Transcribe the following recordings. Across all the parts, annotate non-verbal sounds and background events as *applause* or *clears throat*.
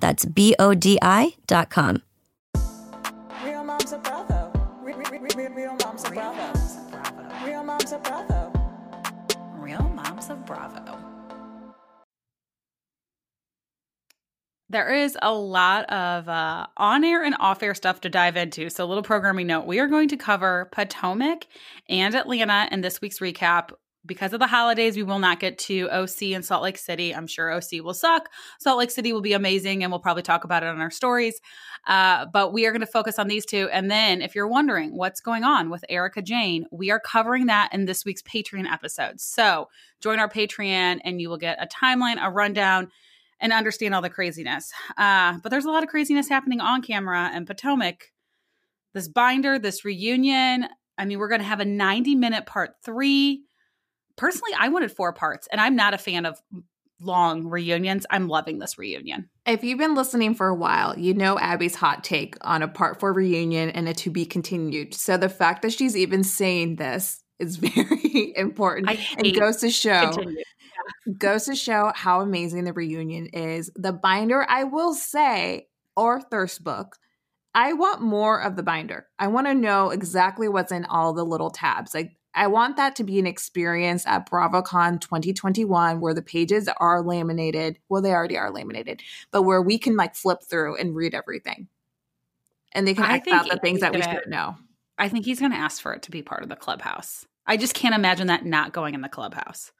That's B O D I.com. Real moms of Bravo. Real, real, real, real moms of Bravo. Real moms of Bravo. Real Moms of Bravo. There is a lot of uh, on air and off air stuff to dive into. So, a little programming note we are going to cover Potomac and Atlanta in this week's recap. Because of the holidays, we will not get to OC and Salt Lake City. I'm sure OC will suck. Salt Lake City will be amazing, and we'll probably talk about it on our stories. Uh, but we are going to focus on these two. And then, if you're wondering what's going on with Erika Jayne, we are covering that in this week's Patreon episode. So, join our Patreon, and you will get a timeline, a rundown and understand all the craziness. Uh, but there's a lot of craziness happening on camera and Potomac. This binder, this reunion. I mean, we're going to have a 90 minute part three. Personally, I wanted four parts, and I'm not a fan of long reunions. I'm loving this reunion. If you've been listening for a while, you know Abby's hot take on a part four reunion and a to be continued. So the fact that she's even saying this is *laughs* very important and goes to show Continue. goes to show how amazing the reunion is. The binder, I will say, or thirst book, I want more of the binder. I want to know exactly what's in all the little tabs. Like I want that to be an experience at BravoCon 2021 where the pages are laminated. Well, they already are laminated, but where we can like flip through and read everything. And they can I think out the things that we should know. I think he's going to ask for it to be part of the clubhouse. I just can't imagine that not going in the clubhouse.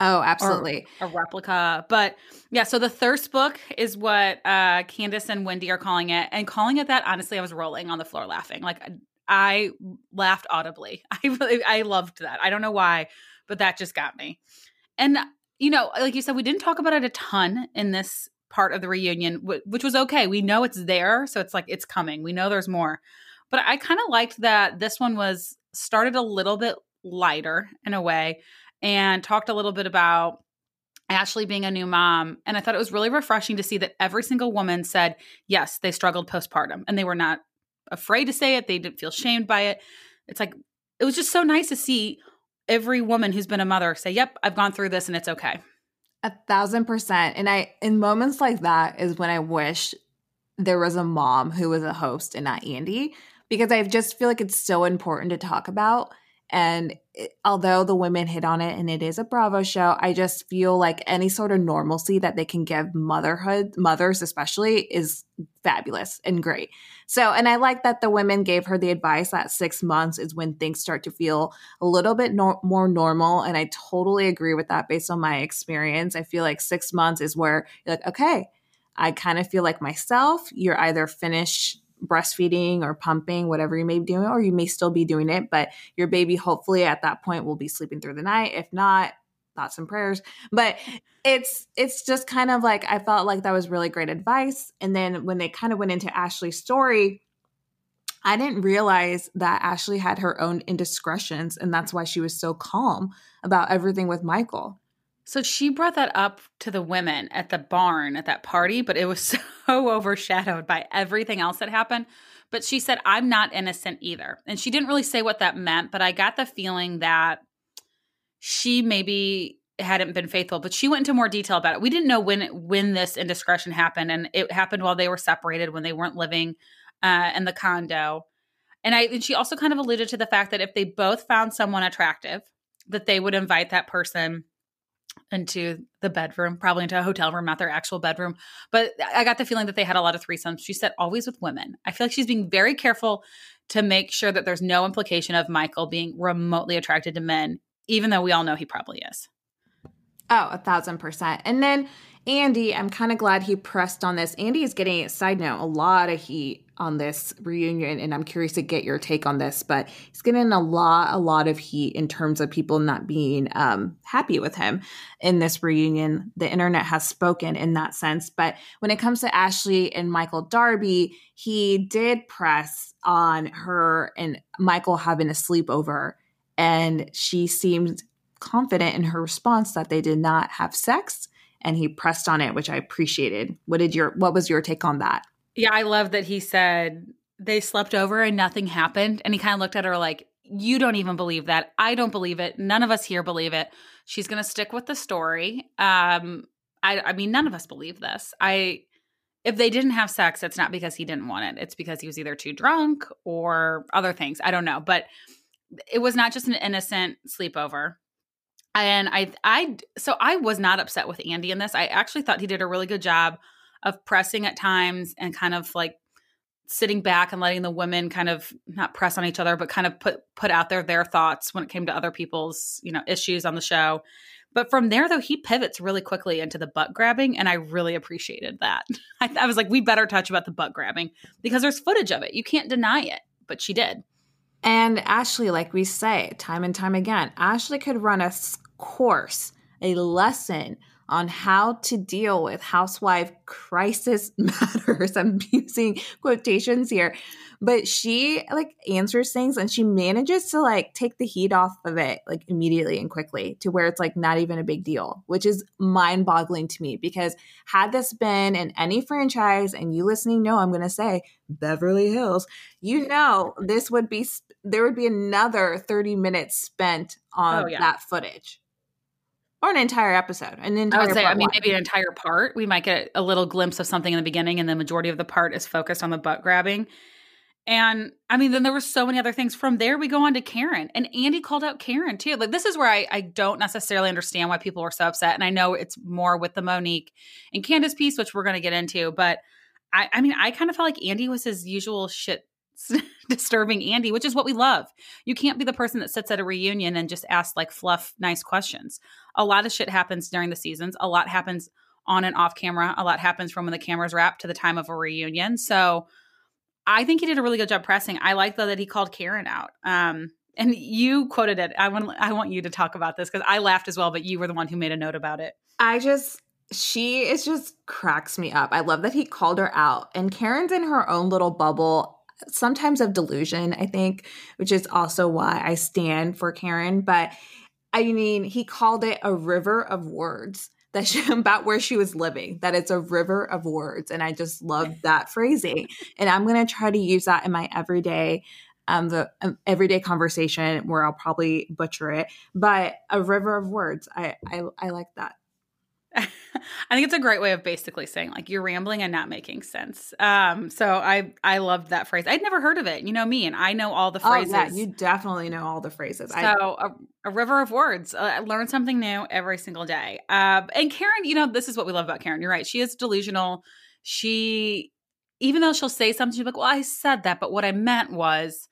Oh, absolutely. a replica. But yeah, so the thirst book is what uh Candiace and Wendy are calling it. And calling it that, honestly, I was rolling on the floor laughing. Like I laughed audibly. *laughs* I I loved that. I don't know why, but that just got me. And you know, like you said, we didn't talk about it a ton in this part of the reunion, which was okay. We know it's there, so it's like it's coming. We know there's more. But I kind of liked that this one was started a little bit lighter in a way and talked a little bit about Ashley being a new mom. And I thought it was really refreshing to see that every single woman said, yes, they struggled postpartum and they were not afraid to say it. They didn't feel shamed by it. It's like, it was just so nice to see every woman who's been a mother say, yep, I've gone through this and it's okay. A thousand percent. And I, in moments like that, is when I wish there was a mom who was a host and not Andy, because I just feel like it's so important to talk about. And it, although the women hit on it and it is a Bravo show, I just feel like any sort of normalcy that they can give motherhood, mothers especially, is fabulous and great. So, and I like that the women gave her the advice that six months is when things start to feel a little bit nor- more normal. And I totally agree with that based on my experience. I feel like six months is where you're like, okay, I kind of feel like myself. You're either finished breastfeeding or pumping, whatever you may be doing, or you may still be doing it, but your baby hopefully at that point will be sleeping through the night. If not, thoughts and prayers. But it's it's just kind of like I felt like that was really great advice. And then when they kind of went into Ashley's story, I didn't realize that Ashley had her own indiscretions, and that's why she was so calm about everything with Michael. So she brought that up to the women at the barn at that party, but it was *laughs* so overshadowed by everything else that happened. But she said, I'm not innocent either. And she didn't really say what that meant, but I got the feeling that she maybe hadn't been faithful, but she went into more detail about it. We didn't know when when this indiscretion happened, and it happened while they were separated, when they weren't living uh, in the condo. And I and she also kind of alluded to the fact that if they both found someone attractive, that they would invite that person into the bedroom, probably into a hotel room, not their actual bedroom. But I got the feeling that they had a lot of threesomes. She said always with women. I feel like she's being very careful to make sure that there's no implication of Michael being remotely attracted to men, even though we all know he probably is. Oh, a thousand percent. And then Andy, I'm kind of glad he pressed on this. Andy is getting, side note, a lot of heat on this reunion, and I'm curious to get your take on this. But he's getting a lot, a lot of heat in terms of people not being um, happy with him in this reunion. The internet has spoken in that sense. But when it comes to Ashley and Michael Darby, he did press on her and Michael having a sleepover, and she seemed confident in her response that they did not have sex and he pressed on it, which I appreciated. What did your what was your take on that? Yeah, I love that he said they slept over and nothing happened. And he kind of looked at her like, You don't even believe that. I don't believe it. None of us here believe it. She's gonna stick with the story. Um, I I mean, none of us believe this. I if they didn't have sex, it's not because he didn't want it. It's because he was either too drunk or other things. I don't know. But it was not just an innocent sleepover and I I so I was not upset with Andy in this. I actually thought he did a really good job of pressing at times and kind of like sitting back and letting the women kind of not press on each other but kind of put put out there their thoughts when it came to other people's, you know, issues on the show. But from there though he pivots really quickly into the butt grabbing and I really appreciated that. *laughs* I, I was like we better touch about the butt grabbing because there's footage of it. You can't deny it, but she did. And Ashley, like we say time and time again, Ashley could run a course, a lesson on how to deal with housewife crisis *laughs* matters. I'm using quotations here, but she like answers things and she manages to like take the heat off of it like immediately and quickly to where it's like not even a big deal, which is mind boggling to me because had this been in any franchise and you listening know I'm going to say Beverly Hills, you know, this would be, there would be another 30 minutes spent on oh, yeah. that footage or an entire episode. An entire I would say, I mean, maybe an entire part. We might get a little glimpse of something in the beginning, and the majority of the part is focused on the butt grabbing. And I mean, then there were so many other things. From there, we go on to Karen, and Andy called out Karen too. Like this is where I, I don't necessarily understand why people were so upset, and I know it's more with the Monique and Candiace piece, which we're going to get into. But I, I mean, I kind of felt like Andy was his usual shit *laughs* disturbing Andy, which is what we love. You can't be the person that sits at a reunion and just asks like fluff, nice questions. A lot of shit happens during the seasons. A lot happens on and off camera. A lot happens from when the cameras wrap to the time of a reunion. So I think he did a really good job pressing. I like though that he called Karen out. Um, and you quoted it. I want I want you to talk about this because I laughed as well, but you were the one who made a note about it. I just she is just cracks me up. I love that he called her out. And Karen's in her own little bubble sometimes of delusion, I think, which is also why I stand for Karen. But I mean, he called it a river of words that she, *laughs* about where she was living, that it's a river of words. And I just love that phrasing. And I'm going to try to use that in my everyday um, the um, everyday conversation where I'll probably butcher it, but a river of words. I, I, I like that. *laughs* I think it's a great way of basically saying like you're rambling and not making sense. Um, so I I loved that phrase. I'd never heard of it. You know me, and I know all the phrases. Oh, yeah, you definitely know all the phrases. So I, a, a, river of words. Uh, I learn something new every single day. Uh, and Karen, you know, this is what we love about Karen. You're right. She is delusional. She, even though she'll say something, she's like, "Well, I said that, but what I meant was."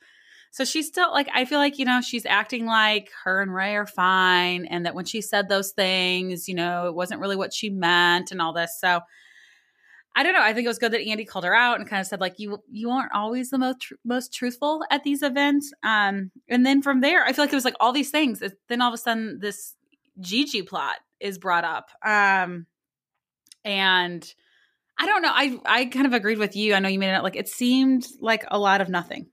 So she's still like, I feel like, you know, she's acting like her and Ray are fine. And that when she said those things, you know, it wasn't really what she meant and all this. So I don't know. I think it was good that Andy called her out and kind of said like you you aren't always the most tr- most truthful at these events. Um, and then from there, I feel like it was like all these things. Then all of a sudden, this Gigi plot is brought up. Um, and I don't know. I I kind of agreed with you. I know you made it like it seemed like a lot of nothing.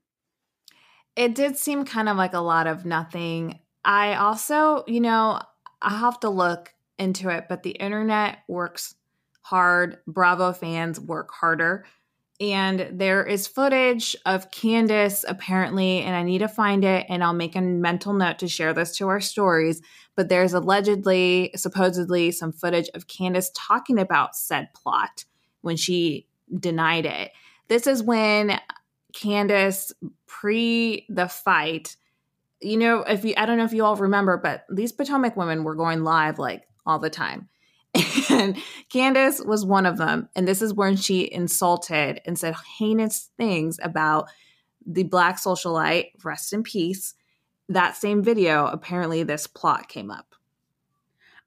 It did seem kind of like a lot of nothing. I also, you know, I have to look into it, but the internet works hard. Bravo fans work harder. And there is footage of Candiace apparently, and I need to find it and I'll make a mental note to share this to our stories. But there's allegedly, supposedly, some footage of Candiace talking about said plot when she denied it. This is when Candiace pre the fight, you know, if you, I don't know if you all remember, but these Potomac women were going live like all the time. *laughs* And Candiace was one of them. And this is when she insulted and said heinous things about the black socialite, rest in peace. That same video, apparently, this plot came up.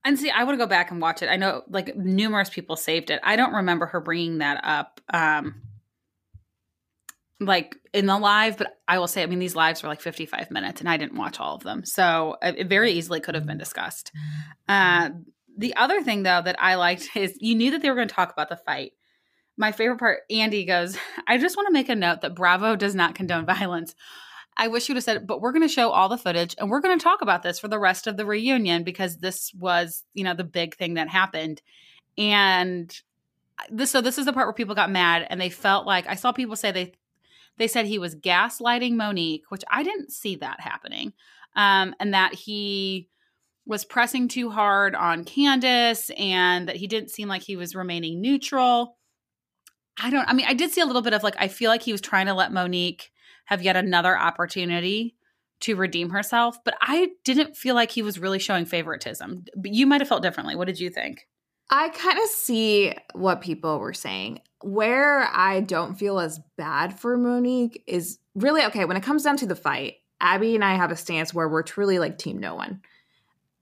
And see, I want to go back and watch it. I know like numerous people saved it. I don't remember her bringing that up. Um, like in the live, but I will say, I mean, these lives were like 55 minutes and I didn't watch all of them. So uh, it very easily could have been mm. discussed. Uh, the other thing, though, that I liked *laughs* is you knew that they were going to talk about the fight. My favorite part, Andy goes, *laughs* I just want to make a note that Bravo does not condone *laughs* violence. I wish you would have said, but we're going to show all the footage and we're going to talk about this for the rest of the reunion because this was, you know, the big thing that happened. And uh, this, so this is the part where people got mad and they felt like I saw people say they they said he was gaslighting Monique, which I didn't see that happening, um, and that he was pressing too hard on Candiace and that he didn't seem like he was remaining neutral. I don't, I mean, I did see a little bit of like, I feel like he was trying to let Monique have yet another opportunity to redeem herself, but I didn't feel like he was really showing favoritism. But you might have felt differently. What did you think? I kind of see what people were saying. Where I don't feel as bad for Monique is really okay when it comes down to the fight. Abby and I have a stance where we're truly like team no one.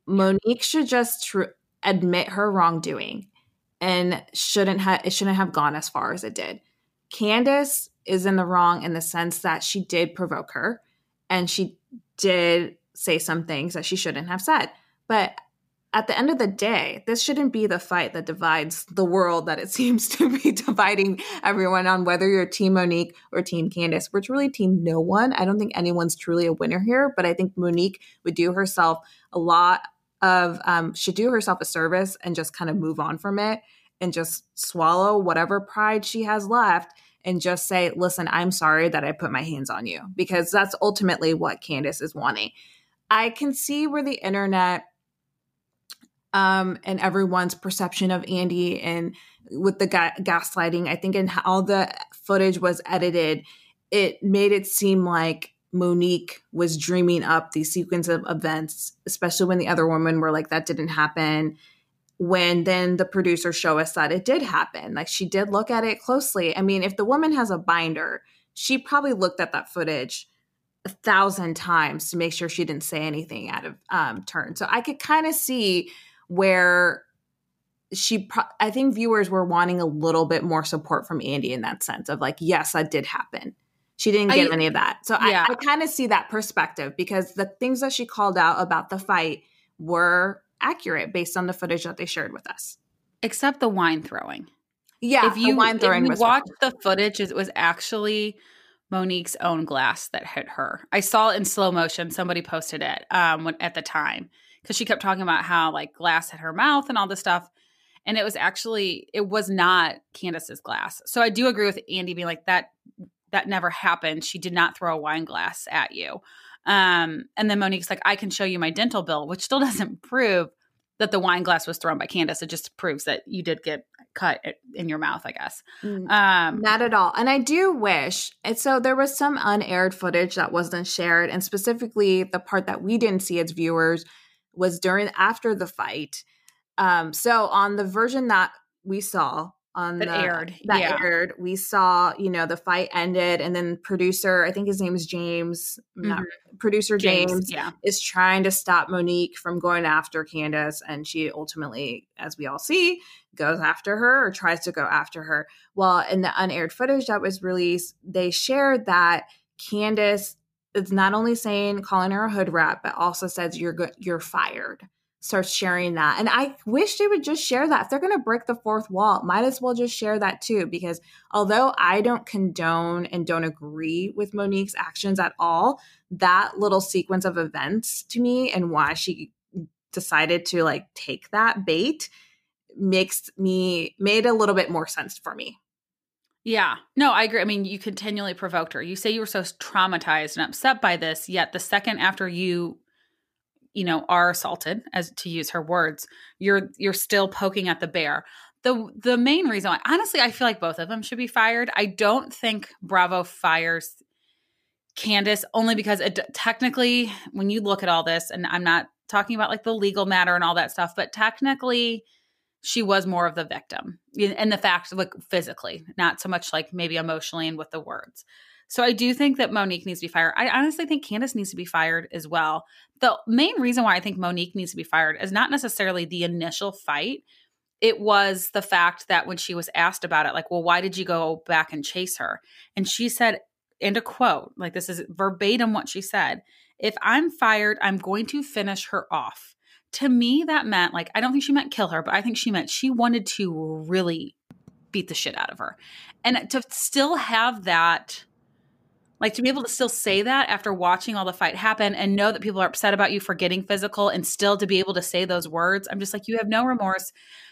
Monique should just tr- admit her wrongdoing and shouldn't have it shouldn't have gone as far as it did. Candiace is in the wrong in the sense that she did provoke her and she did say some things that she shouldn't have said. But at the end of the day, this shouldn't be the fight that divides the world that it *laughs* seems to be dividing everyone on whether you're Team Monique or Team Candiace. We're truly Team no one. I don't think anyone's truly a winner here, but I think Monique would do herself a lot of, um, should do herself a service and just kind of move on from it and just swallow whatever pride she has left and just say, listen, I'm sorry that I put my hands on you because that's ultimately what Candiace is wanting. I can see where the internet um, and everyone's perception of Andy and with the ga- gaslighting. I think in how the footage was edited, it made it seem like Monique was dreaming up these sequence of events, especially when the other women were like, that didn't happen. When then the producers show us that it did happen. Like she did look at it closely. I mean, if the woman has a binder, she probably looked at that footage a thousand times to make sure she didn't say anything out of um, turn. So I could kind of see where she pro- i think viewers were wanting a little bit more support from andy in that sense of like yes that did happen. She didn't get I, any of that. So yeah. i, I kind of see that perspective because the things that she called out about the fight were accurate based on the footage that they shared with us. Except the wine throwing. Yeah if you, wine throwing if you watch the footage it was actually monique's own glass that hit her. I saw it in slow motion. Somebody posted it um, when, at the time because she kept talking about how like glass hit her mouth and all this stuff. And it was actually it was not Candiace's glass. So I do agree with Andy being like that that never happened. She did not throw a wine glass at you. Um, and then Monique's like, I can show you my dental bill, which still *laughs* doesn't prove that the wine glass was thrown by Candiace. It just proves that you did get cut in your mouth, I guess. Mm, um, Not at all. And I do wish. And so there was some unaired footage that wasn't shared, and specifically the part that we didn't see as viewers was during after the fight. Um, so on the version that we saw on that the, aired, that yeah. aired, we saw you know the fight ended, and then producer, I think his name is James, mm-hmm. not, producer James, James, yeah. is trying to stop Monique from going after Candiace, and she ultimately, as we all see, goes after her or tries to go after her. Well, in the unaired footage that was released, they shared that Candiace it's not only saying calling her a hood rat, but also says you're good, you're fired. Starts sharing that, and I wish they would just share that. If they're going to break the fourth wall, might as well just share that too. Because although I don't condone and don't agree with Monique's actions at all, that little sequence of events to me and why she decided to like take that bait makes me made a little bit more sense for me. Yeah. No, I agree. I mean, you continually provoked her. You say you were so traumatized and upset by this, yet the second after you you know are assaulted as to use her words, you're you're still poking at the bear. The the main reason why honestly I feel like both of them should be fired. I don't think Bravo fires Candiace only because it technically, when you look at all this, and I'm not talking about like the legal matter and all that stuff, but technically, she was more of the victim and the fact like physically not so much like maybe emotionally and with the words. So i do think that monique needs to be fired. I honestly think candiace needs to be fired as well. The main reason why i think monique needs to be fired is not necessarily the initial fight. It was the fact that when she was asked about it like well why did you go back and chase her? And she said and a quote like this is verbatim what she said if i'm fired i'm going to finish her off to me that meant like i don't think she meant kill her but i think she meant she wanted to really beat the shit out of her. And to still have that like to be able to still say that after watching all the fight happen and know that people are upset about you for getting physical and still to be able to say those words i'm just like you have no remorse.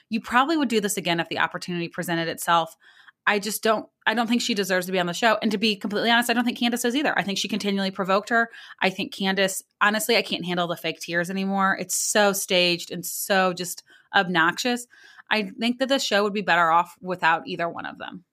You probably would do this again if the opportunity presented itself I just don't I don't think she deserves to be on the show. And to be completely honest, I don't think Candiace does either. I think she continually provoked her. I think Candiace, honestly, I can't handle the fake tears anymore. It's so staged and so just obnoxious. I think that the show would be better off without either one of them.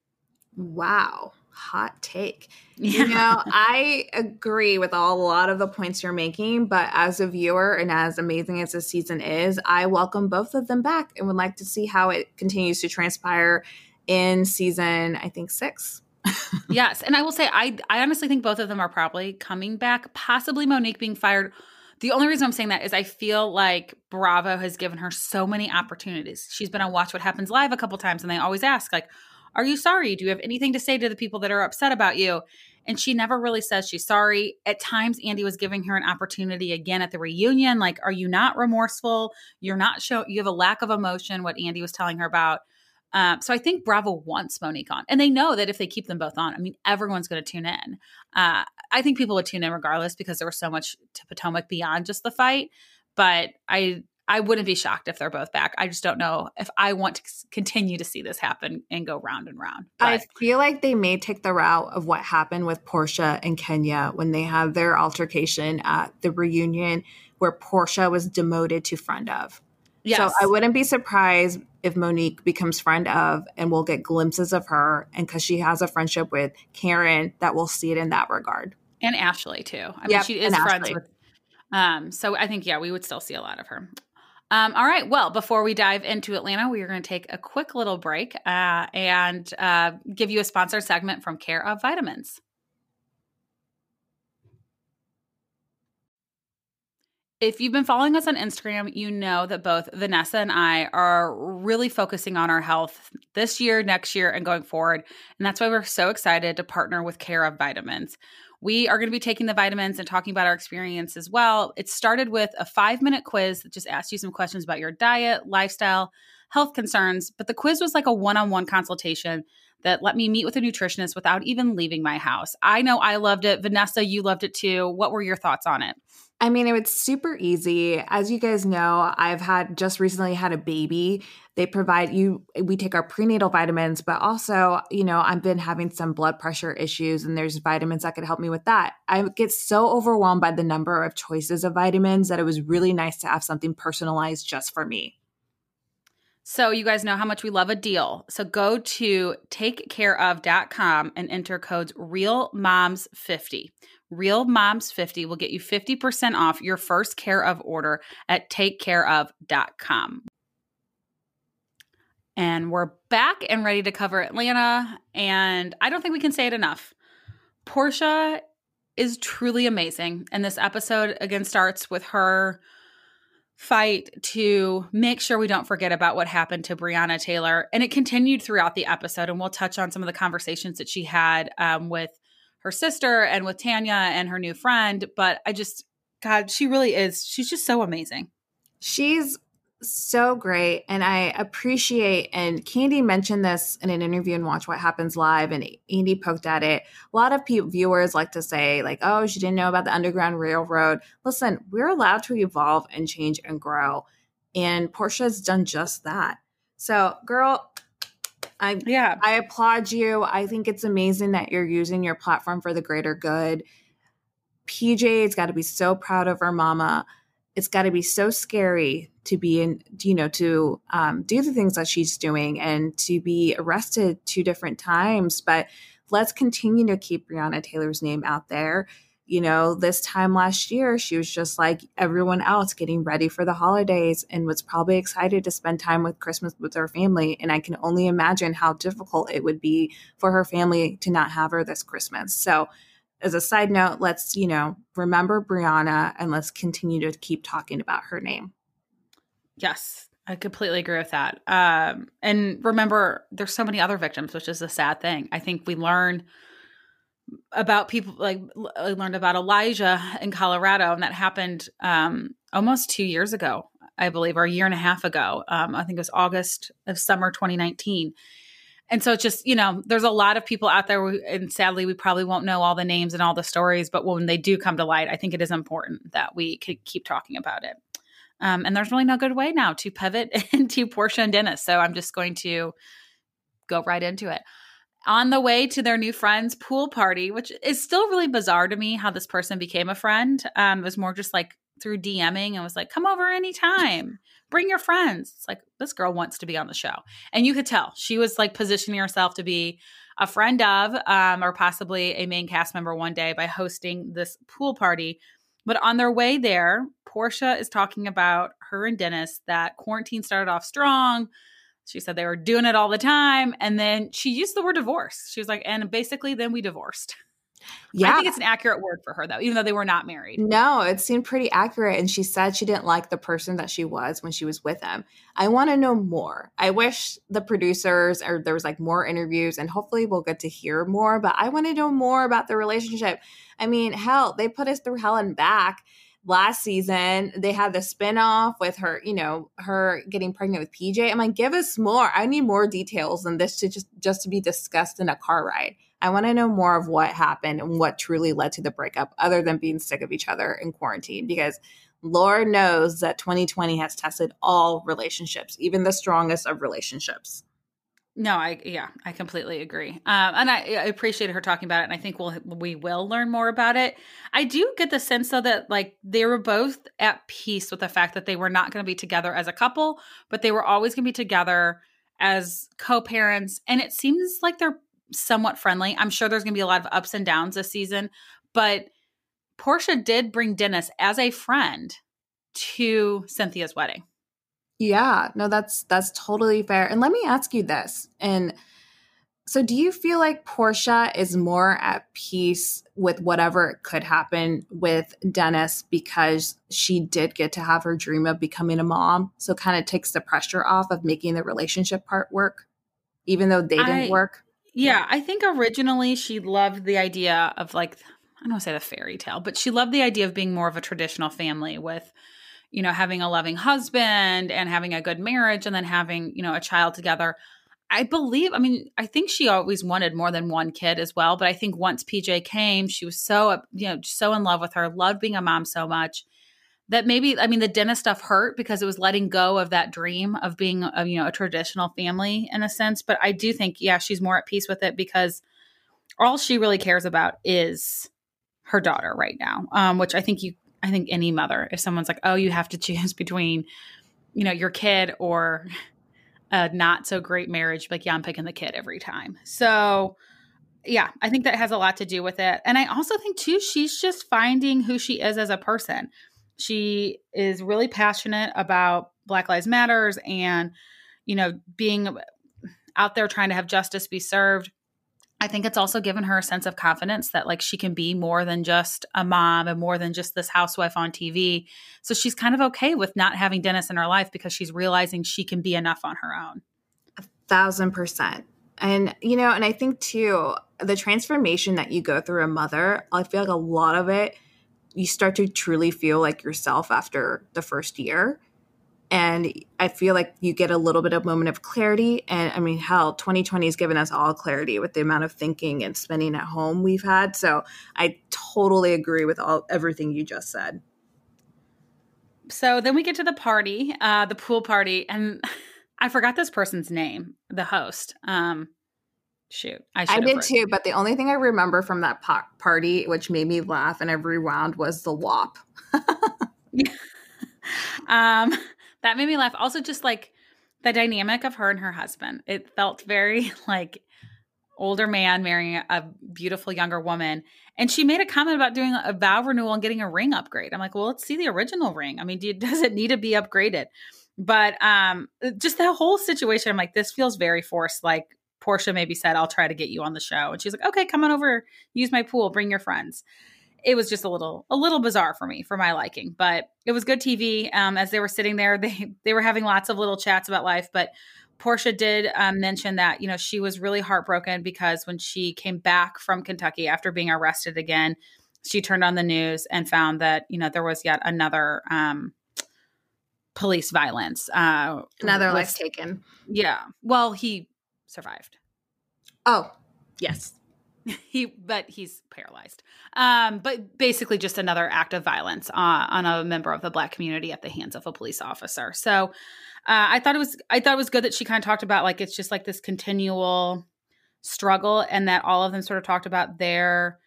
Wow. Hot take. Yeah. *laughs* You know, I agree with all, a lot of the points you're making, but as a viewer and as amazing as the season is, I welcome both of them back and would like to see how it continues to transpire in season, I think six. *laughs* yes, and I will say I I honestly think both of them are probably coming back. Possibly Monique being fired. The only reason I'm saying that is I feel like Bravo has given her so many opportunities. She's been on Watch What Happens Live a couple times, and they always ask like, "Are you sorry? Do you have anything to say to the people that are upset about you?" And she never really says she's sorry. At times, Andy was giving her an opportunity again at the reunion. Like, are you not remorseful? You're not show. You have a lack of emotion. What Andy was telling her about um, so I think Bravo wants Monique on, and they know that if they keep them both on, I mean, everyone's going to tune in. Uh, I think people would tune in regardless because there was so much to Potomac beyond just the fight. But I, I wouldn't be shocked if they're both back. I just don't know if I want to continue to see this happen and go round and round. But. I feel like they may take the route of what happened with Porsha and Kenya when they had their altercation at the reunion, where Porsha was demoted to friend of. Yes. So I wouldn't be surprised if Monique becomes friend of and we'll get glimpses of her and because she has a friendship with Karen that we'll see it in that regard. And Ashley too. I mean she is friends Ashley. with um so I think yeah, we would still see a lot of her. Um, all right. Well, before we dive into Atlanta, we are going to take a quick little break uh, and uh, give you a sponsored segment from Care of Vitamins. If you've been following us on Instagram, you know that both Vanessa and I are really focusing on our health this year, next year, and going forward. And that's why we're so excited to partner with Care of Vitamins. We are going to be taking the vitamins and talking about our experience as well. It started with a five minute quiz that just asked you some questions about your diet, lifestyle, health concerns. But the quiz was like a one on one consultation that let me meet with a nutritionist without even leaving my house. I know I loved it. Vanessa, you loved it too. What were your thoughts on it? I mean, it was super easy. As you guys know, I've had just recently had a baby. They provide you, we take our prenatal vitamins, but also, you know, I've been having some blood pressure issues and there's vitamins that could help me with that. I get so overwhelmed by the number of choices of vitamins that it was really nice to have something personalized just for me. So, you guys know how much we love a deal. So, go to takecareof.com and enter codes REALMOMS50. Real Moms 50 will get you 50% off your first care of order at takecareof.com. And we're back and ready to cover Atlanta. And I don't think we can say it enough. Porsha is truly amazing. And this episode again starts with her fight to make sure we don't forget about what happened to Breonna Taylor. And it continued throughout the episode. And we'll touch on some of the conversations that she had um, with her sister and with Tanya and her new friend. But I just, God, she really is. She's just so amazing. She's so great. And I appreciate, and Kandi mentioned this in an interview and Watch What Happens Live, and Andy poked at it. A lot of people, viewers like to say, like, oh, she didn't know about the Underground Railroad. Listen, we're allowed to evolve and change and grow. And Porsha's done just that. So, girl, I yeah, I applaud you. I think it's amazing that you're using your platform for the greater good. PJ's got to be so proud of her mama. It's got to be so scary to be in, you know, to um, do the things that she's doing and to be arrested two different times. But let's continue to keep Breonna Taylor's name out there you know, this time last year, she was just like everyone else getting ready for the holidays and was probably excited to spend time with Christmas with her family. And I can only imagine how difficult it would be for her family to not have her this Christmas. So, as a side note, let's, you know, remember Breonna and let's continue to keep talking about her name. Yes, I completely agree with that. Um, and remember, there's so many other victims, which is a sad thing. I think we learn about people like I learned about Elijah in Colorado, and that happened um, almost two years ago, I believe, or a year and a half ago. Um, I think it was August of summer 2019. And so it's just, you know, there's a lot of people out there, and sadly, we probably won't know all the names and all the stories, but when they do come to light, I think it is important that we could keep talking about it. Um, and there's really no good way now to pivot into Porsha and Dennis. So I'm just going to go right into it on the way to their new friend's pool party, which is still really bizarre to me how this person became a friend. Um, it was more just like through DMing and was like, come over anytime, bring your friends. It's like, this girl wants to be on the show. And you could tell she was like positioning herself to be a friend of, um, or possibly a main cast member one day by hosting this pool party. But on their way there, Porsha is talking about her and Dennis that quarantine started off strong she said they were doing it all the time. And then she used the word divorce. She was like, and basically, then we divorced. Yeah. I think it's an accurate word for her, though, even though they were not married. No, it seemed pretty accurate. And she said she didn't like the person that she was when she was with him. I want to know more. I wish the producers or there was like more interviews, and hopefully we'll get to hear more, but I want to know more about the relationship. I mean, hell, they put us through hell and back last season they had the spinoff with her, you know, her getting pregnant with PJ. I'm like, give us more. I need more details than this to just just to be discussed in a car ride. I want to know more of what happened and what truly led to the breakup, other than being sick of each other in quarantine. Because Lord knows that 2020 has tested all relationships, even the strongest of relationships. No, I yeah, I completely agree, um, and I, I appreciate her talking about it. And I think we'll we will learn more about it. I do get the sense though that like they were both at peace with the fact that they were not going to be together as a couple, but they were always going to be together as co-parents. And it seems like they're somewhat friendly. I'm sure there's going to be a lot of ups and downs this season, but Porsha did bring Dennis as a friend to Cynthia's wedding. Yeah, no, that's that's totally fair. And let me ask you this. And so do you feel like Porsha is more at peace with whatever could happen with Dennis because she did get to have her dream of becoming a mom? So kind of takes the pressure off of making the relationship part work, even though they didn't I, work? Yeah, I think originally she loved the idea of like I don't want to say the fairy tale, but she loved the idea of being more of a traditional family with you know, having a loving husband and having a good marriage and then having, you know, a child together. I believe, I mean, I think she always wanted more than one kid as well. But I think once PJ came, she was so, you know, so in love with her, loved being a mom so much that maybe, I mean, the dentist stuff hurt because it was letting go of that dream of being, a, you know, a traditional family in a sense. But I do think, yeah, she's more at peace with it because all she really cares about is her daughter right now, um, which I think you I think any mother, if someone's like, oh, you have to choose *laughs* between, you know, your kid or a not so great marriage, like, yeah, I'm picking the kid every time. So, yeah, I think that has a lot to do with it. And I also think, too, she's just finding who she is as a person. She is really passionate about Black Lives Matters and, you know, being out there trying to have justice be served. I think it's also given her a sense of confidence that like she can be more than just a mom and more than just this housewife on TV. So she's kind of okay with not having Dennis in her life because she's realizing she can be enough on her own. A thousand percent. And, you know, and I think too, the transformation that you go through a mother, I feel like a lot of it, you start to truly feel like yourself after the first year and I feel like you get a little bit of moment of clarity. And I mean, hell, 2020 has given us all clarity with the amount of thinking and spending at home we've had. So I totally agree with all everything you just said. So then we get to the party, uh, the pool party, and *laughs* I forgot this person's name, the host. Um, shoot, I, I did too. But the only thing I remember from that po- party, which made me laugh and I rewound, was the WAP. *laughs* *laughs* um that made me laugh. Also, just like the dynamic of her and her husband. It felt very *laughs* like older man marrying a beautiful younger woman. And she made a comment about doing a vow renewal and getting a ring upgrade. I'm like, well, let's see the original ring. I mean, do *laughs* does it need to be upgraded? But um, just the whole situation, I'm like, this feels very forced. Like Porsha maybe said, I'll try to get you on the show. And she's like, okay, come on over, use my pool, bring your friends. It was just a little, a little bizarre for me, for my liking, but it was good TV. Um, as they were sitting there, *laughs* they they were having lots of little chats about life. But porsha did um, mention that you know she was really heartbroken because when she came back from Kentucky after being arrested again, she turned on the news and found that you know there was yet another um, police violence. Uh, Another life taken. Yeah. Well, he survived. Oh, yes. *laughs* He, but he's paralyzed. Um, but basically, just another act of violence uh, on a member of the black community at the hands of a police officer. So, uh, I thought it was, I thought it was good that she kind of talked about like it's just like this continual struggle, and that all of them sort of talked about their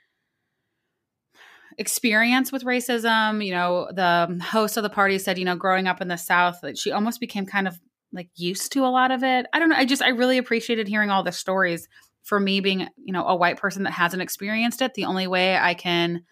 experience with racism. You know, the host of the party said, you know, growing up in the South, that she almost became kind of like used to a lot of it. I don't know. I just I really appreciated hearing all the stories. For me, being you know a white person that hasn't experienced it, the only way I can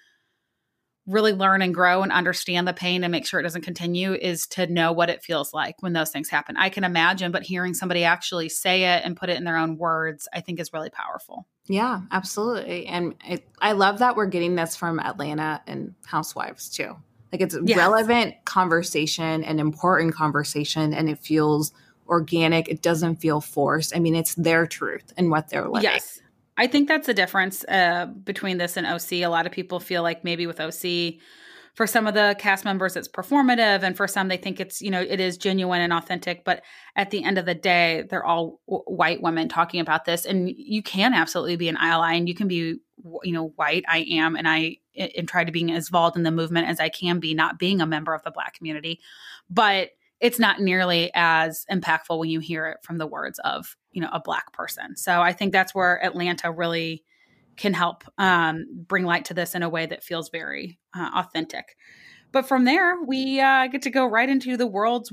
really learn and grow and understand the pain and make sure it doesn't continue is to know what it feels like when those things happen. I can imagine, but hearing somebody actually say it and put it in their own words, I think is really powerful. Yeah, absolutely. And it, I love that we're getting this from Atlanta and Housewives too. Like it's Yes. relevant conversation and important conversation, and it feels organic. It doesn't feel forced. I mean, it's their truth and what they're living. Yes. I think that's the difference uh, between this and OC. A lot of people feel like maybe with OC, for some of the cast members, it's performative, and for some, they think it's you know it is genuine and authentic. But at the end of the day, they're all w- white women talking about this, and you can absolutely be an ally, and you can be you know white. I am, and I and try to be as involved in the movement as I can be, not being a member of the Black community, but it's not nearly as impactful when you hear it from the words of you know a black person so i think that's where atlanta really can help um, bring light to this in a way that feels very uh, authentic but from there we uh, get to go right into the world's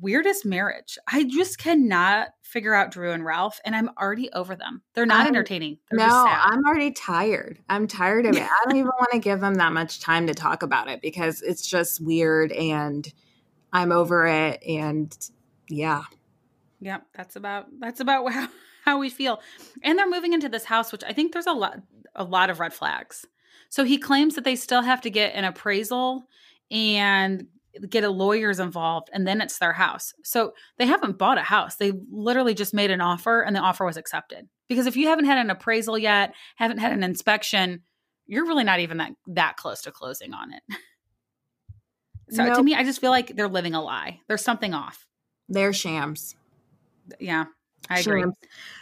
weirdest marriage i just cannot figure out drew and ralph and i'm already over them they're not I'm- entertaining they're no. I'm already tired. I'm tired of it. I don't even *laughs* want to give them that much time to talk about it because it's just weird and I'm over it. And yeah. Yep, that's about that's about *laughs* how, how we feel. And they're moving into this house, which I think there's a lot a lot of red flags. So he claims that they still have to get an appraisal and get a lawyers involved and then it's their house. So they haven't bought a house. They literally just made an offer and the offer was accepted. Because if you haven't had an appraisal yet, haven't had an inspection, you're really not even that that close to closing on it. *laughs* So to me, I just feel like they're living a lie. There's something off. They're shams. Yeah. I agree. Shams.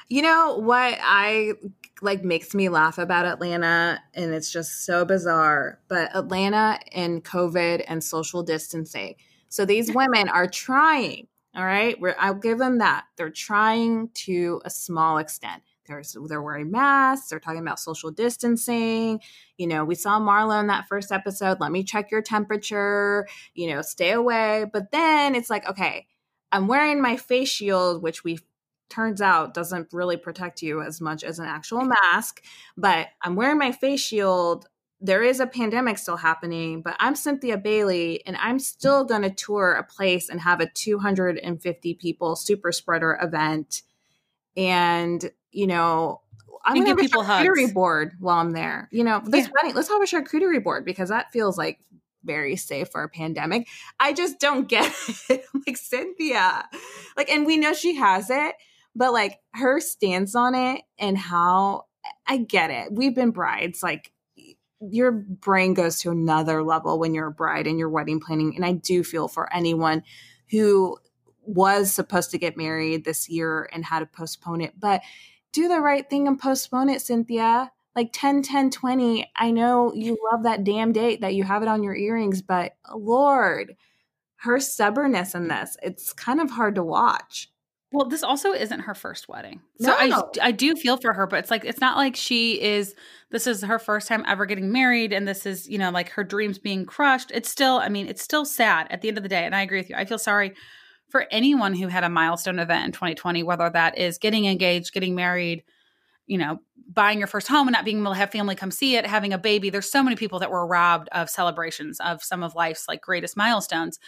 You know what I like makes me laugh about Atlanta and it's just so bizarre, but Atlanta and COVID and social distancing. So these *laughs* women are trying, all right? We're, I'll give them that. They're trying to a small extent. They're, they're wearing masks. They're talking about social distancing. You know, we saw Marlo in that first episode. Let me check your temperature, you know, stay away. But then it's like, okay, I'm wearing my face shield, which we turns out doesn't really protect you as much as an actual mask. But I'm wearing my face shield. There is a pandemic still happening, but I'm Cynthia Bailey and I'm still going to tour a place and have a 250 people super spreader event. And, you know, I'm And to give have a people hugs. charcuterie board while I'm there. You know, this Yeah. wedding, let's have a charcuterie board because that feels like very safe for a pandemic. I just don't get *laughs* it. like Cynthia. Like, and we know she has it, but like her stance on it and how I get it. We've been brides. Like your brain goes to another level when you're a bride and you're wedding planning. And I do feel for anyone who was supposed to get married this year and had to postpone it. But do the right thing and postpone it, Cynthia. Like 10, 10, 20. I know you *laughs* love that damn date that you have it on your earrings, but Lord, her stubbornness in this, it's kind of hard to watch. Well, this also isn't her first wedding. So I I do feel for her, but it's like it's not like she is this is her first time ever getting married and this is, you know, like her dreams being crushed. It's still, I mean, it's still sad at the end of the day. And I agree with you. I feel sorry for anyone who had a milestone event in 2020, whether that is getting engaged, getting married, you know, buying your first home and not being able to have family come see it, having a baby. There's so many people that were robbed of celebrations of some of life's like greatest milestones.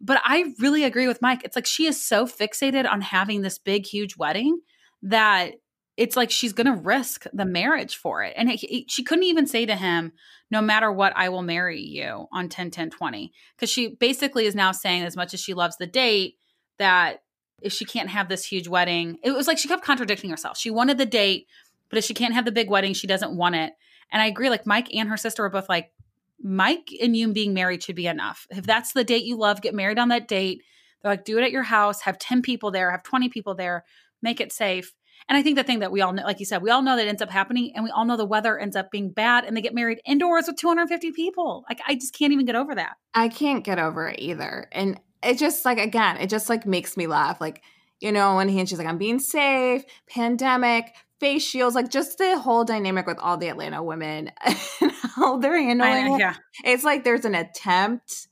But I really agree with Mike. It's like she is so fixated on having this big, huge wedding that it's like she's going to risk the marriage for it. And it, it, she couldn't even say to him, no matter what, I will marry you on 10, 10, 20. Because she basically is now saying, as much as she loves the date, that if she can't have this huge wedding, it was like she kept contradicting herself. She wanted the date, but if she can't have the big wedding, she doesn't want it. And I agree, like Mike and her sister were both like, Mike and you being married should be enough. If that's the date you love, get married on that date. They're like, do it at your house, have 10 people there, have 20 people there, make it safe. And I think the thing that we all know, like you said, we all know that ends up happening, and we all know the weather ends up being bad, and they get married indoors with 250 people. Like, I just can't even get over that. I can't get over it either. And it just like, again, it just like makes me laugh. Like, you know, one hand she's like, I'm being safe, pandemic, face shields, like just the whole dynamic with all the Atlanta women *laughs* and how they're handling know, it. yeah. It's like there's an attempt.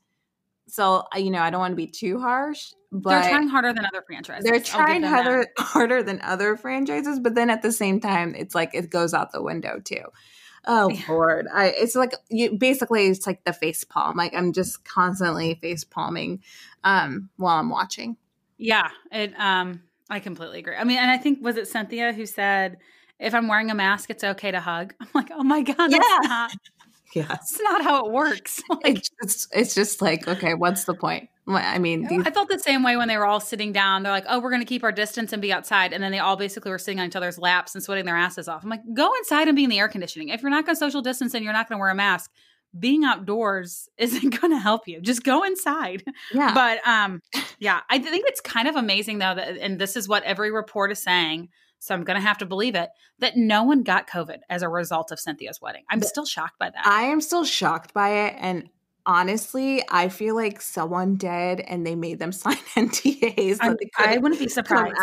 So, uh, you know, I don't want to be too harsh, but They're trying harder than other franchises. they're trying them that. harder, *laughs* harder than other franchises, but then at the same time, it's like it goes out the window too. Oh Yeah. Lord, I it's like you basically it's like the face palm. Like I'm just constantly face palming um while I'm watching. Yeah, it. Um, I completely agree. I mean, and I think was it Cynthia who said, "If I'm wearing a mask, it's okay to hug." *laughs* I'm like, oh my god, that's Yeah. not Yes. that's not how it works. Like, *laughs* It's just it's just like okay, what's the point? I mean, these, I felt the same way when they were all sitting down. They're like, "Oh, we're going to keep our distance and be outside," and then they all basically were sitting on each other's laps and sweating their asses off. I'm like, "Go inside and be in the air conditioning. If you're not going to social distance and you're not going to wear a mask." Being outdoors *laughs* isn't going to help you. Just go inside. yeah, But um, yeah, I think it's kind of amazing though that, and this is what every report is saying. So I'm going to have to believe it that no one got COVID as a result of Cynthia's wedding. I'm still shocked by that. I am still shocked by it, and honestly, I feel like someone did, and they made them *laughs* sign NDAs. So I wouldn't be surprised.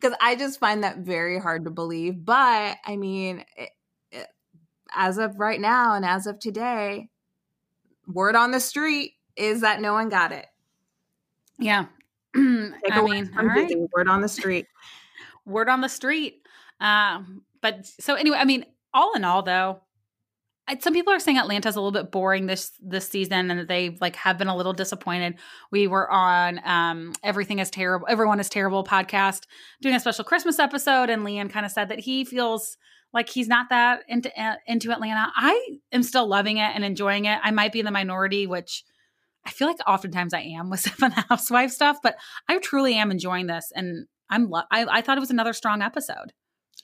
because I just find that very hard to believe. But I mean, it, it, as of right now and as of today, word on the street is that no one got it. Yeah. *clears throat* Take I mean, all right. Word on the street. Word on the street. Um, but so anyway, I mean, all in all, though, some people are saying Atlanta's a little bit boring this this season, and that they like have been a little disappointed. We were on um, Everything is Terrible, Everyone is Terrible podcast doing a special Christmas episode, and Leon kind of said that he feels like he's not that into uh, into Atlanta. I am still loving it and enjoying it. I might be in the minority, which I feel like oftentimes I am with *laughs* Seven housewife stuff, but I truly am enjoying this, and I'm lo- I, I thought it was another strong episode.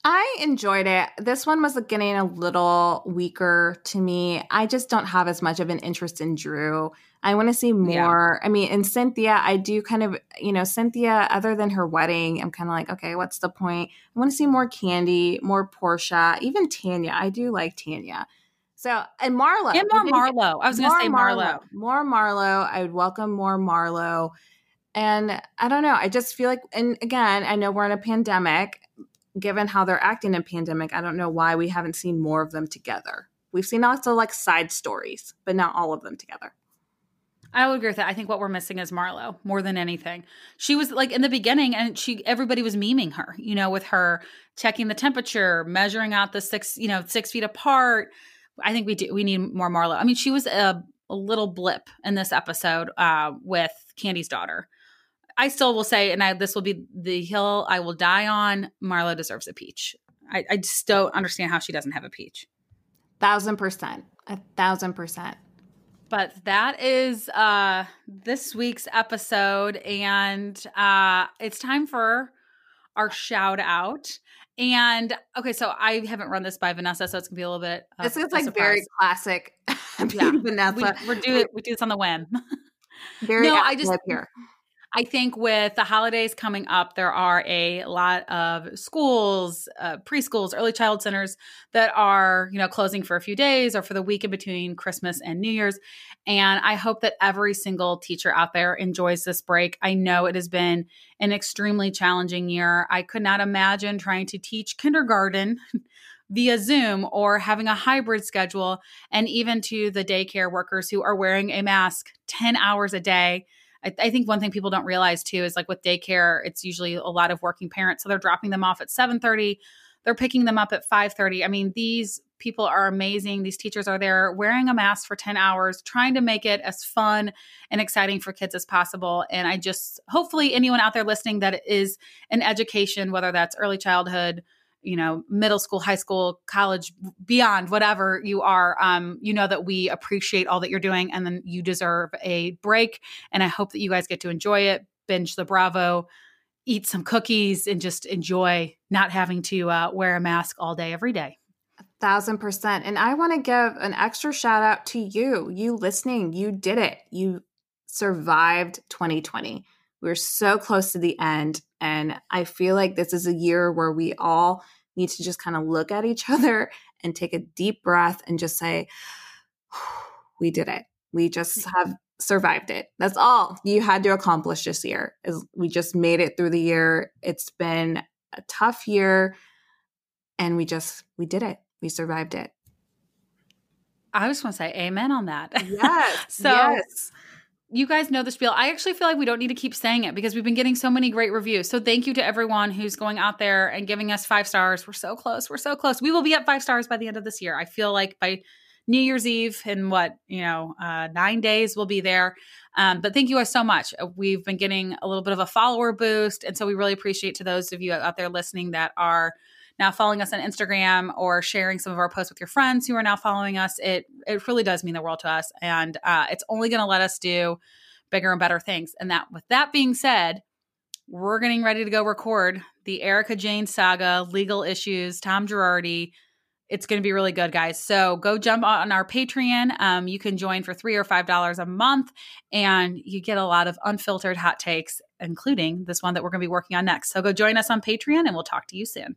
I enjoyed it. This one was getting a little weaker to me. I just don't have as much of an interest in Drew. I want to see more. I mean, in Cynthia, I do kind of, you know, Cynthia, other than her wedding, I'm kind of like, okay, what's the point? I want to see more Kandi, more Porsha, even Tanya. I do like Tanya. So, and Marlo. And more We didn't get- Marlo. I was going to say Marlo. More Marlo. I would welcome more Marlo. And I don't know. I just feel like, and again, I know we're in a pandemic. Given how they're acting in pandemic, I don't know why we haven't seen more of them together. We've seen lots of like side stories, but not all of them together. I would agree with that. I think what we're missing is Marlo more than anything. She was like in the beginning, and she everybody was memeing her, you know, with her checking the temperature, measuring out the six, you know, six feet apart. I think we do. We need more Marlo. I mean, she was a, a little blip in this episode uh, with Kandi's daughter. I still will say, and I, this will be the hill I will die on. Marlo deserves a peach. I, I just don't understand how she doesn't have a peach. Thousand percent. A thousand percent. But that is uh this week's episode and uh it's time for our shout out. And okay, so I haven't run this by Vanessa, so it's gonna be a little bit. of This is like very classic. *laughs* Yeah. Vanessa. We, we're do it. We do this on the whim. very No, I just- here. I think with the holidays coming up, there are a lot of schools, uh, preschools, early child centers that are, you know, closing for a few days or for the week in between Christmas and New Year's. And I hope that every single teacher out there enjoys this break. I know it has been an extremely challenging year. I could not imagine trying to teach kindergarten *laughs* via Zoom or having a hybrid schedule, and even to the daycare workers who are wearing a mask 10 hours a day. I, I think one thing people don't realize too is like with daycare, it's usually a lot of working parents, so they're dropping them off at seven thirty. they're picking them up at 5:30. I mean, these people are amazing. These teachers are there wearing a mask for 10 hours, trying to make it as fun and exciting for kids as possible. And I just hopefully anyone out there listening that is in education, whether that's early childhood, you know, middle school, high school, college, beyond, whatever you are, um, you know that we appreciate all that you're doing and then you deserve a break. And I hope that you guys get to enjoy it, binge the Bravo, eat some cookies, and just enjoy not having to uh, wear a mask all day, every day. A thousand percent. And I want to give an extra shout out to you, you listening. You did it. You survived 2020. We're so close to the end. And I feel like this is a year where we all need to just kind of look at each *laughs* other and take a deep breath and just say, we did it. We just mm. have survived it. That's all you had to accomplish this year. Is we just made it through the year. It's been a tough year and we just we did it. We survived it. I just want to say amen on that. *laughs* Yes. so yes you guys know the spiel. I actually feel like we don't need to keep saying it because we've been getting so many great reviews. So thank you to everyone who's going out there and giving us five stars. We're so close. We're so close. We will be at five stars by the end of this year. I feel like by New Year's Eve in what, you know, uh, nine days we'll be there. Um, but thank you guys so much. Uh, we've been getting a little bit of a follower boost. And so we really appreciate to those of you out there listening that are now following us on Instagram or sharing some of our posts with your friends who are now following us, it it really does mean the world to us, and uh, it's only going to let us do bigger and better things. And that, with that being said, we're getting ready to go record the Erika Jayne saga, legal issues, Tom Girardi. It's going to be really good, guys. So go jump on our Patreon. Um, you can join for three or five dollars a month, and you get a lot of unfiltered hot takes, including this one that we're going to be working on next. So go join us on Patreon, and we'll talk to you soon.